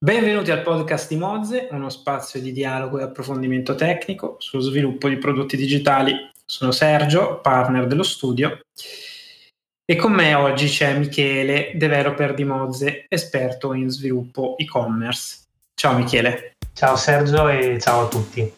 Benvenuti al podcast di Mozze, uno spazio di dialogo e approfondimento tecnico sullo sviluppo di prodotti digitali. Sono Sergio, partner dello studio, e con me oggi c'è Michele, developer di Mozze, esperto in sviluppo e-commerce. Ciao Michele. Ciao Sergio e ciao a tutti.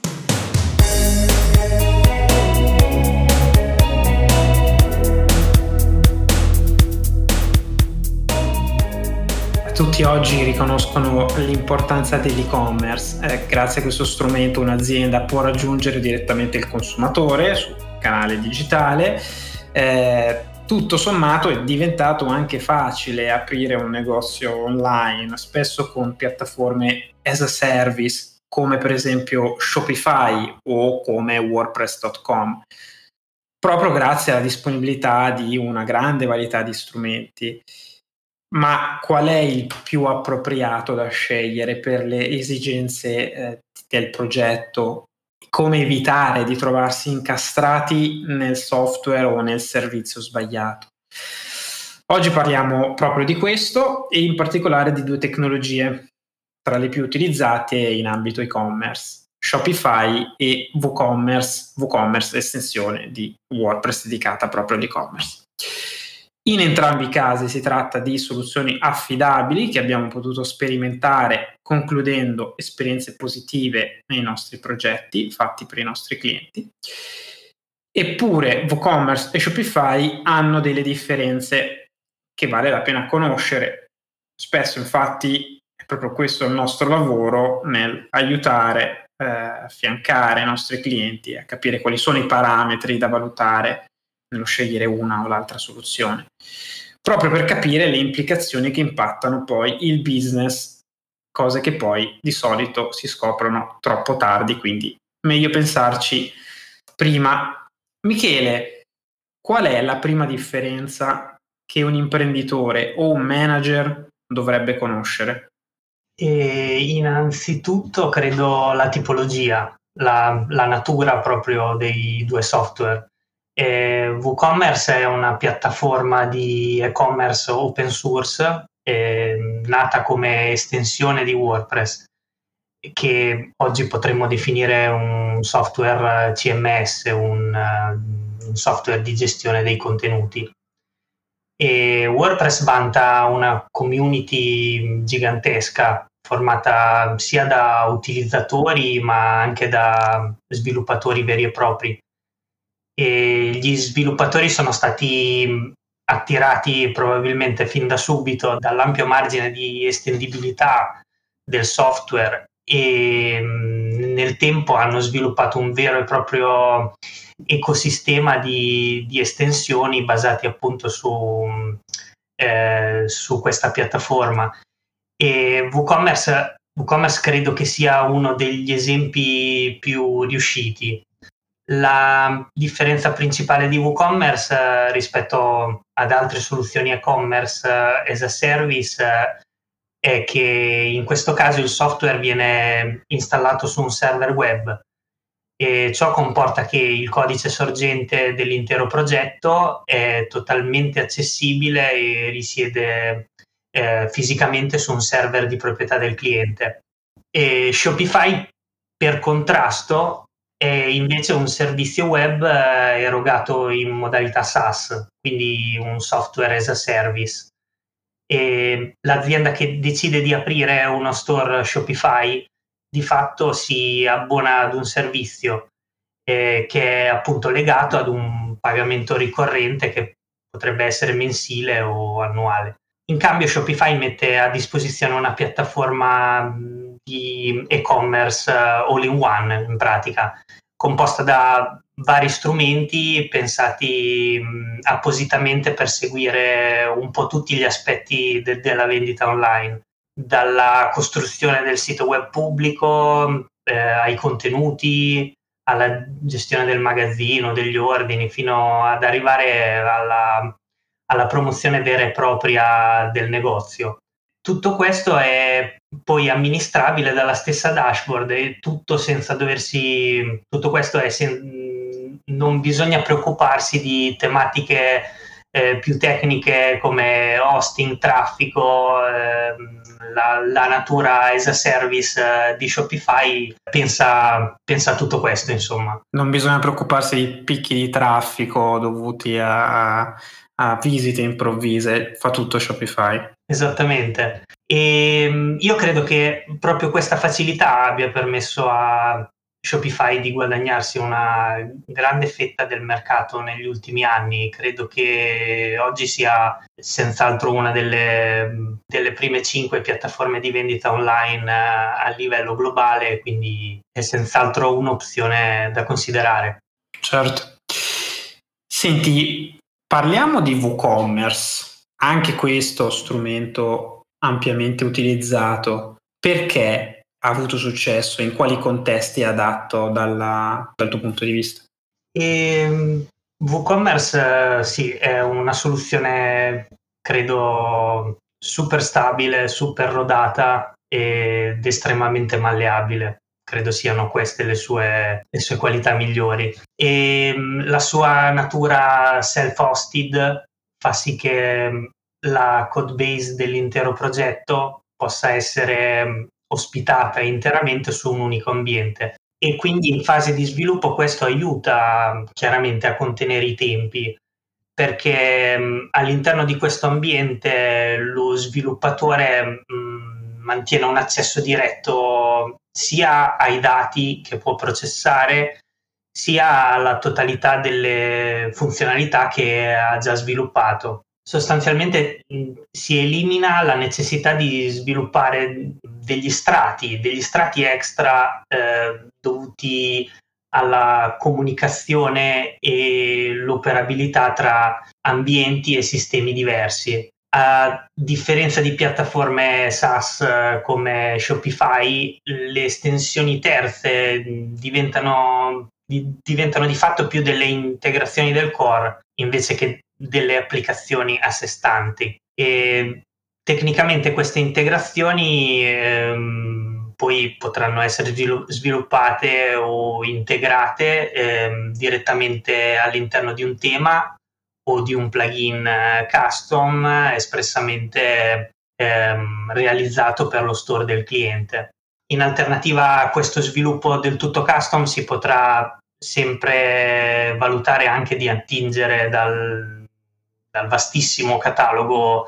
Tutti oggi riconoscono l'importanza dell'e-commerce. Eh, grazie a questo strumento un'azienda può raggiungere direttamente il consumatore sul canale digitale. Eh, tutto sommato è diventato anche facile aprire un negozio online, spesso con piattaforme as a service come per esempio Shopify o come WordPress.com, proprio grazie alla disponibilità di una grande varietà di strumenti ma qual è il più appropriato da scegliere per le esigenze eh, del progetto? Come evitare di trovarsi incastrati nel software o nel servizio sbagliato? Oggi parliamo proprio di questo e in particolare di due tecnologie tra le più utilizzate in ambito e-commerce, Shopify e WooCommerce, WooCommerce estensione di WordPress dedicata proprio all'e-commerce. In entrambi i casi si tratta di soluzioni affidabili che abbiamo potuto sperimentare concludendo esperienze positive nei nostri progetti fatti per i nostri clienti. Eppure WooCommerce e Shopify hanno delle differenze che vale la pena conoscere. Spesso infatti è proprio questo il nostro lavoro nel aiutare, eh, affiancare i nostri clienti a capire quali sono i parametri da valutare nello scegliere una o l'altra soluzione, proprio per capire le implicazioni che impattano poi il business, cose che poi di solito si scoprono troppo tardi, quindi meglio pensarci prima. Michele, qual è la prima differenza che un imprenditore o un manager dovrebbe conoscere? E innanzitutto credo la tipologia, la, la natura proprio dei due software. E WooCommerce è una piattaforma di e-commerce open source eh, nata come estensione di WordPress che oggi potremmo definire un software CMS, un, uh, un software di gestione dei contenuti. E WordPress vanta una community gigantesca formata sia da utilizzatori ma anche da sviluppatori veri e propri e gli sviluppatori sono stati attirati probabilmente fin da subito dall'ampio margine di estendibilità del software e nel tempo hanno sviluppato un vero e proprio ecosistema di, di estensioni basati appunto su, eh, su questa piattaforma. E WooCommerce, WooCommerce credo che sia uno degli esempi più riusciti la differenza principale di WooCommerce eh, rispetto ad altre soluzioni e-commerce eh, as a service eh, è che in questo caso il software viene installato su un server web e ciò comporta che il codice sorgente dell'intero progetto è totalmente accessibile e risiede eh, fisicamente su un server di proprietà del cliente. E Shopify per contrasto è invece un servizio web eh, erogato in modalità SaaS, quindi un software as a service. E l'azienda che decide di aprire uno store Shopify di fatto si abbona ad un servizio eh, che è appunto legato ad un pagamento ricorrente che potrebbe essere mensile o annuale. In cambio Shopify mette a disposizione una piattaforma di e-commerce uh, all in one in pratica, composta da vari strumenti pensati appositamente per seguire un po' tutti gli aspetti de- della vendita online, dalla costruzione del sito web pubblico eh, ai contenuti, alla gestione del magazzino, degli ordini, fino ad arrivare alla, alla promozione vera e propria del negozio. Tutto questo è poi amministrabile dalla stessa dashboard e tutto senza doversi tutto questo è sen- non bisogna preoccuparsi di tematiche eh, più tecniche come hosting, traffico, eh, la, la, natura as a service eh, di Shopify pensa, pensa, a tutto questo, insomma. Non bisogna preoccuparsi di picchi di traffico dovuti a, a visite improvvise, fa tutto Shopify. Esattamente. E ehm, io credo che proprio questa facilità abbia permesso a Shopify di guadagnarsi una grande fetta del mercato negli ultimi anni. Credo che oggi sia senz'altro una delle, delle prime cinque piattaforme di vendita online eh, a livello globale, quindi è senz'altro un'opzione da considerare. Certo. Senti, parliamo di WooCommerce, anche questo strumento ampiamente utilizzato. Perché ha avuto successo? In quali contesti è adatto dalla, dal tuo punto di vista? E, ehm, WooCommerce eh, sì, è una soluzione credo super stabile, super rodata ed estremamente malleabile. Credo siano queste le sue, le sue qualità migliori. E ehm, la sua natura self-hosted fa sì che la code base dell'intero progetto possa essere ospitata interamente su un unico ambiente e quindi in fase di sviluppo questo aiuta chiaramente a contenere i tempi perché all'interno di questo ambiente lo sviluppatore mh, mantiene un accesso diretto sia ai dati che può processare sia alla totalità delle funzionalità che ha già sviluppato sostanzialmente si elimina la necessità di sviluppare degli strati, degli strati extra eh, dovuti alla comunicazione e l'operabilità tra ambienti e sistemi diversi. A differenza di piattaforme SaaS eh, come Shopify, le estensioni terze diventano, diventano di fatto più delle integrazioni del core invece che delle applicazioni a sé stanti. E tecnicamente queste integrazioni ehm, poi potranno essere sviluppate o integrate ehm, direttamente all'interno di un tema o di un plugin eh, custom espressamente ehm, realizzato per lo store del cliente. In alternativa a questo sviluppo del tutto custom si potrà sempre valutare anche di attingere dal dal vastissimo catalogo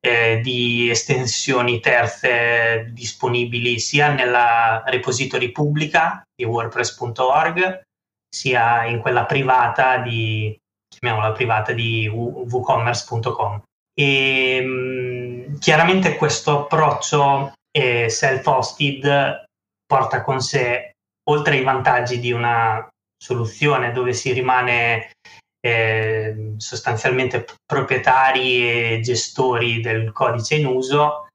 eh, di estensioni terze disponibili sia nella repository pubblica di wordpress.org sia in quella privata di chiamiamola privata di wooCommerce.com e mh, mm, chiaramente questo approccio eh, self-hosted porta con sé oltre ai vantaggi di una soluzione dove si rimane eh, sostanzialmente proprietari e gestori del codice in uso,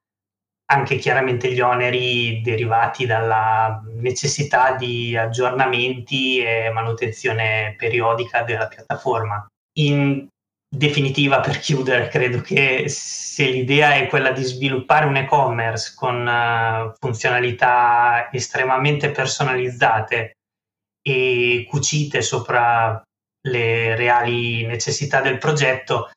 anche chiaramente gli oneri derivati dalla necessità di aggiornamenti e manutenzione periodica della piattaforma. In definitiva, per chiudere, credo che se l'idea è quella di sviluppare un e-commerce con uh, funzionalità estremamente personalizzate e cucite sopra le reali necessità del progetto,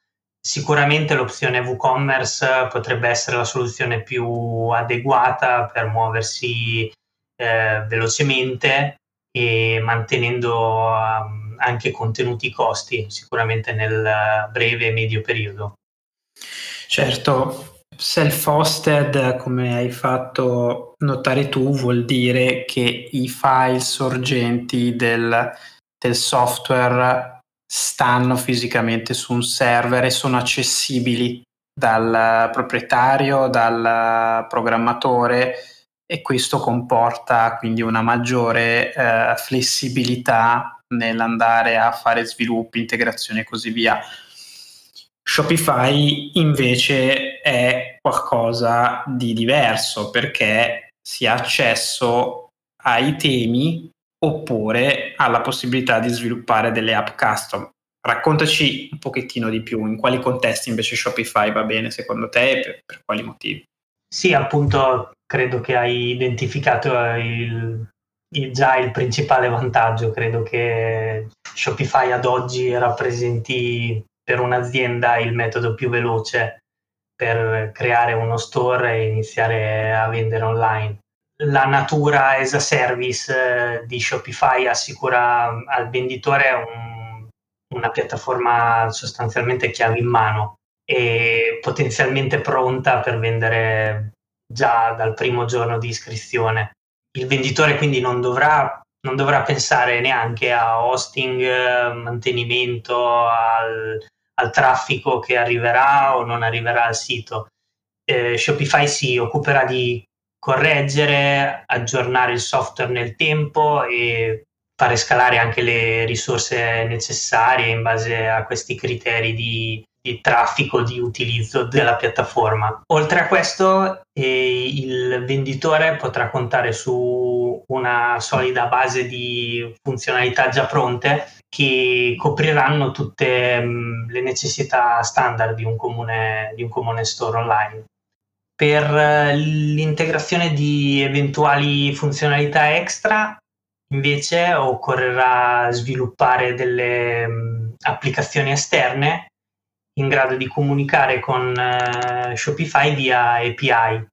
sicuramente l'opzione WooCommerce potrebbe essere la soluzione più adeguata per muoversi eh, velocemente e mantenendo um, anche contenuti costi sicuramente nel breve e medio periodo. Certo, self-hosted, come hai fatto notare tu, vuol dire che i file sorgenti del del software stanno fisicamente su un server e sono accessibili dal proprietario, dal programmatore e questo comporta quindi una maggiore eh, flessibilità nell'andare a fare sviluppi, integrazioni e così via. Shopify invece è qualcosa di diverso perché si ha accesso ai temi oppure ha la possibilità di sviluppare delle app custom. Raccontaci un pochettino di più, in quali contesti invece Shopify va bene secondo te e per, per quali motivi? Sì, appunto credo che hai identificato il, il, già il principale vantaggio, credo che Shopify ad oggi rappresenti per un'azienda il metodo più veloce per creare uno store e iniziare a vendere online. La natura as a service eh, di Shopify assicura al venditore un, una piattaforma sostanzialmente chiave in mano e potenzialmente pronta per vendere già dal primo giorno di iscrizione. Il venditore quindi non dovrà, non dovrà pensare neanche a hosting, mantenimento, al, al, traffico che arriverà o non arriverà al sito. Eh, Shopify si occuperà di correggere, aggiornare il software nel tempo e fare scalare anche le risorse necessarie in base a questi criteri di di traffico di utilizzo della piattaforma. Oltre a questo, eh, il venditore potrà contare su una solida base di funzionalità già pronte che copriranno tutte mh, mm, le necessità standard di un, comune, di un comune store online. Per eh, l'integrazione di eventuali funzionalità extra, invece, occorrerà sviluppare delle mm, applicazioni esterne in grado di comunicare con uh, Shopify via API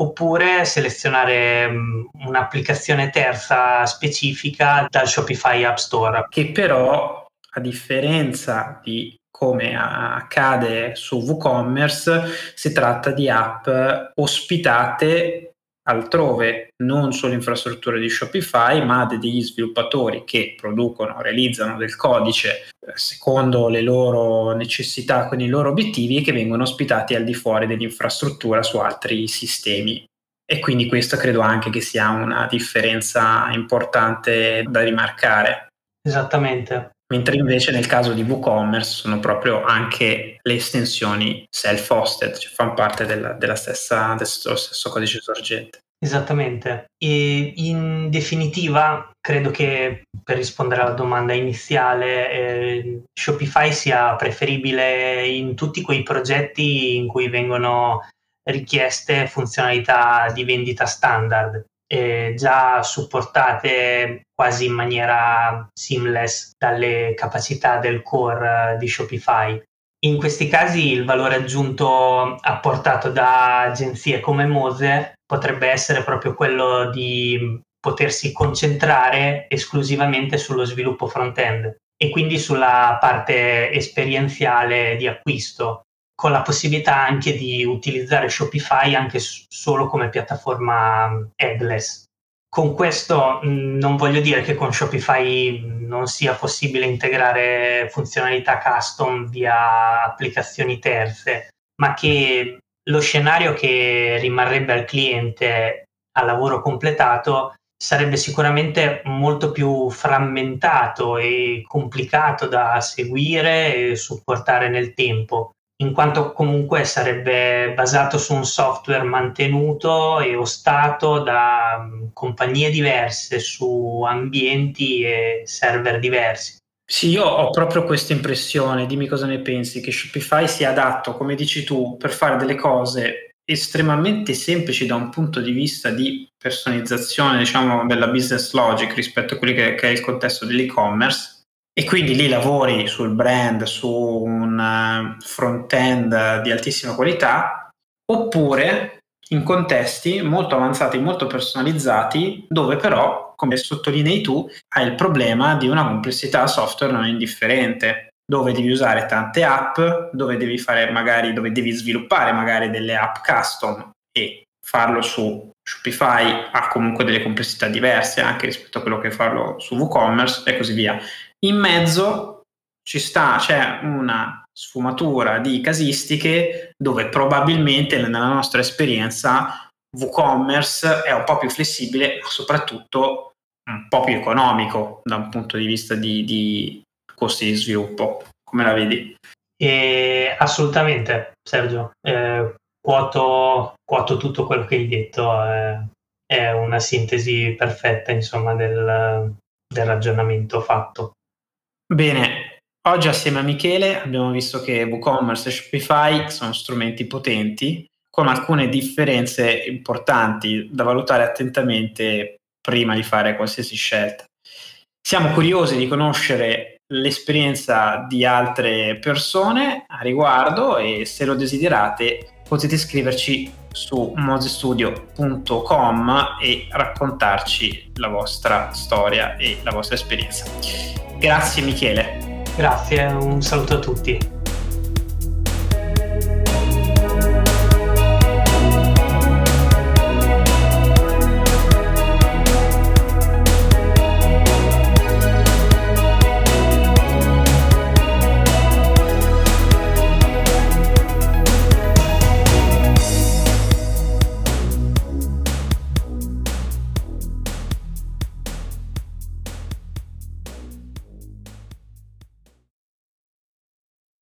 oppure selezionare um, un'applicazione terza specifica dal Shopify App Store. Che però, a differenza di come accade su WooCommerce, si tratta di app ospitate altrove, non sull'infrastruttura di Shopify, ma degli sviluppatori che producono, realizzano del codice eh, secondo le loro necessità, con i loro obiettivi e che vengono ospitati al di fuori dell'infrastruttura su altri sistemi. E quindi questo credo anche che sia una differenza importante da rimarcare. Esattamente mentre invece nel caso di WooCommerce sono proprio anche le estensioni self-hosted, cioè fanno parte della, della stessa, dello stesso codice sorgente. Esattamente. E in definitiva, credo che per rispondere alla domanda iniziale, eh, Shopify sia preferibile in tutti quei progetti in cui vengono richieste funzionalità di vendita standard eh, già supportate quasi in maniera seamless dalle capacità del core di Shopify. In questi casi il valore aggiunto apportato da agenzie come Mose potrebbe essere proprio quello di potersi concentrare esclusivamente sullo sviluppo front-end e quindi sulla parte esperienziale di acquisto, con la possibilità anche di utilizzare Shopify anche solo come piattaforma headless. Con questo mm, non voglio dire che con Shopify non sia possibile integrare funzionalità custom via applicazioni terze, ma che lo scenario che rimarrebbe al cliente a lavoro completato sarebbe sicuramente molto più frammentato e complicato da seguire e supportare nel tempo in quanto comunque sarebbe basato su un software mantenuto e ostato da mm, compagnie diverse, su ambienti e server diversi. Sì, io ho proprio questa impressione, dimmi cosa ne pensi, che Shopify sia adatto, come dici tu, per fare delle cose estremamente semplici da un punto di vista di personalizzazione, diciamo, della business logic rispetto a quelli che, che è il contesto dell'e-commerce, e quindi lì lavori sul brand, su un eh, front-end di altissima qualità, oppure in contesti molto avanzati, molto personalizzati, dove però, come sottolinei tu, hai il problema di una complessità software non indifferente, dove devi usare tante app, dove devi magari, dove devi sviluppare magari delle app custom e farlo su Shopify ha comunque delle complessità diverse anche rispetto a quello che farlo su WooCommerce e così via. In mezzo ci sta, c'è una sfumatura di casistiche dove probabilmente nella nostra esperienza WooCommerce è un po' più flessibile, ma soprattutto un po' più economico da un punto di vista di, di costi di sviluppo. Come la vedi? E assolutamente, Sergio. Eh, quoto, quoto, tutto quello che hai detto. Eh, è una sintesi perfetta, insomma, del, del ragionamento fatto. Bene, oggi assieme a Michele abbiamo visto che WooCommerce e Shopify sono strumenti potenti con alcune differenze importanti da valutare attentamente prima di fare qualsiasi scelta. Siamo curiosi di conoscere l'esperienza di altre persone a riguardo e se lo desiderate potete scriverci su mozestudio.com e raccontarci la vostra storia e la vostra esperienza. Grazie Michele. Grazie, un saluto a tutti.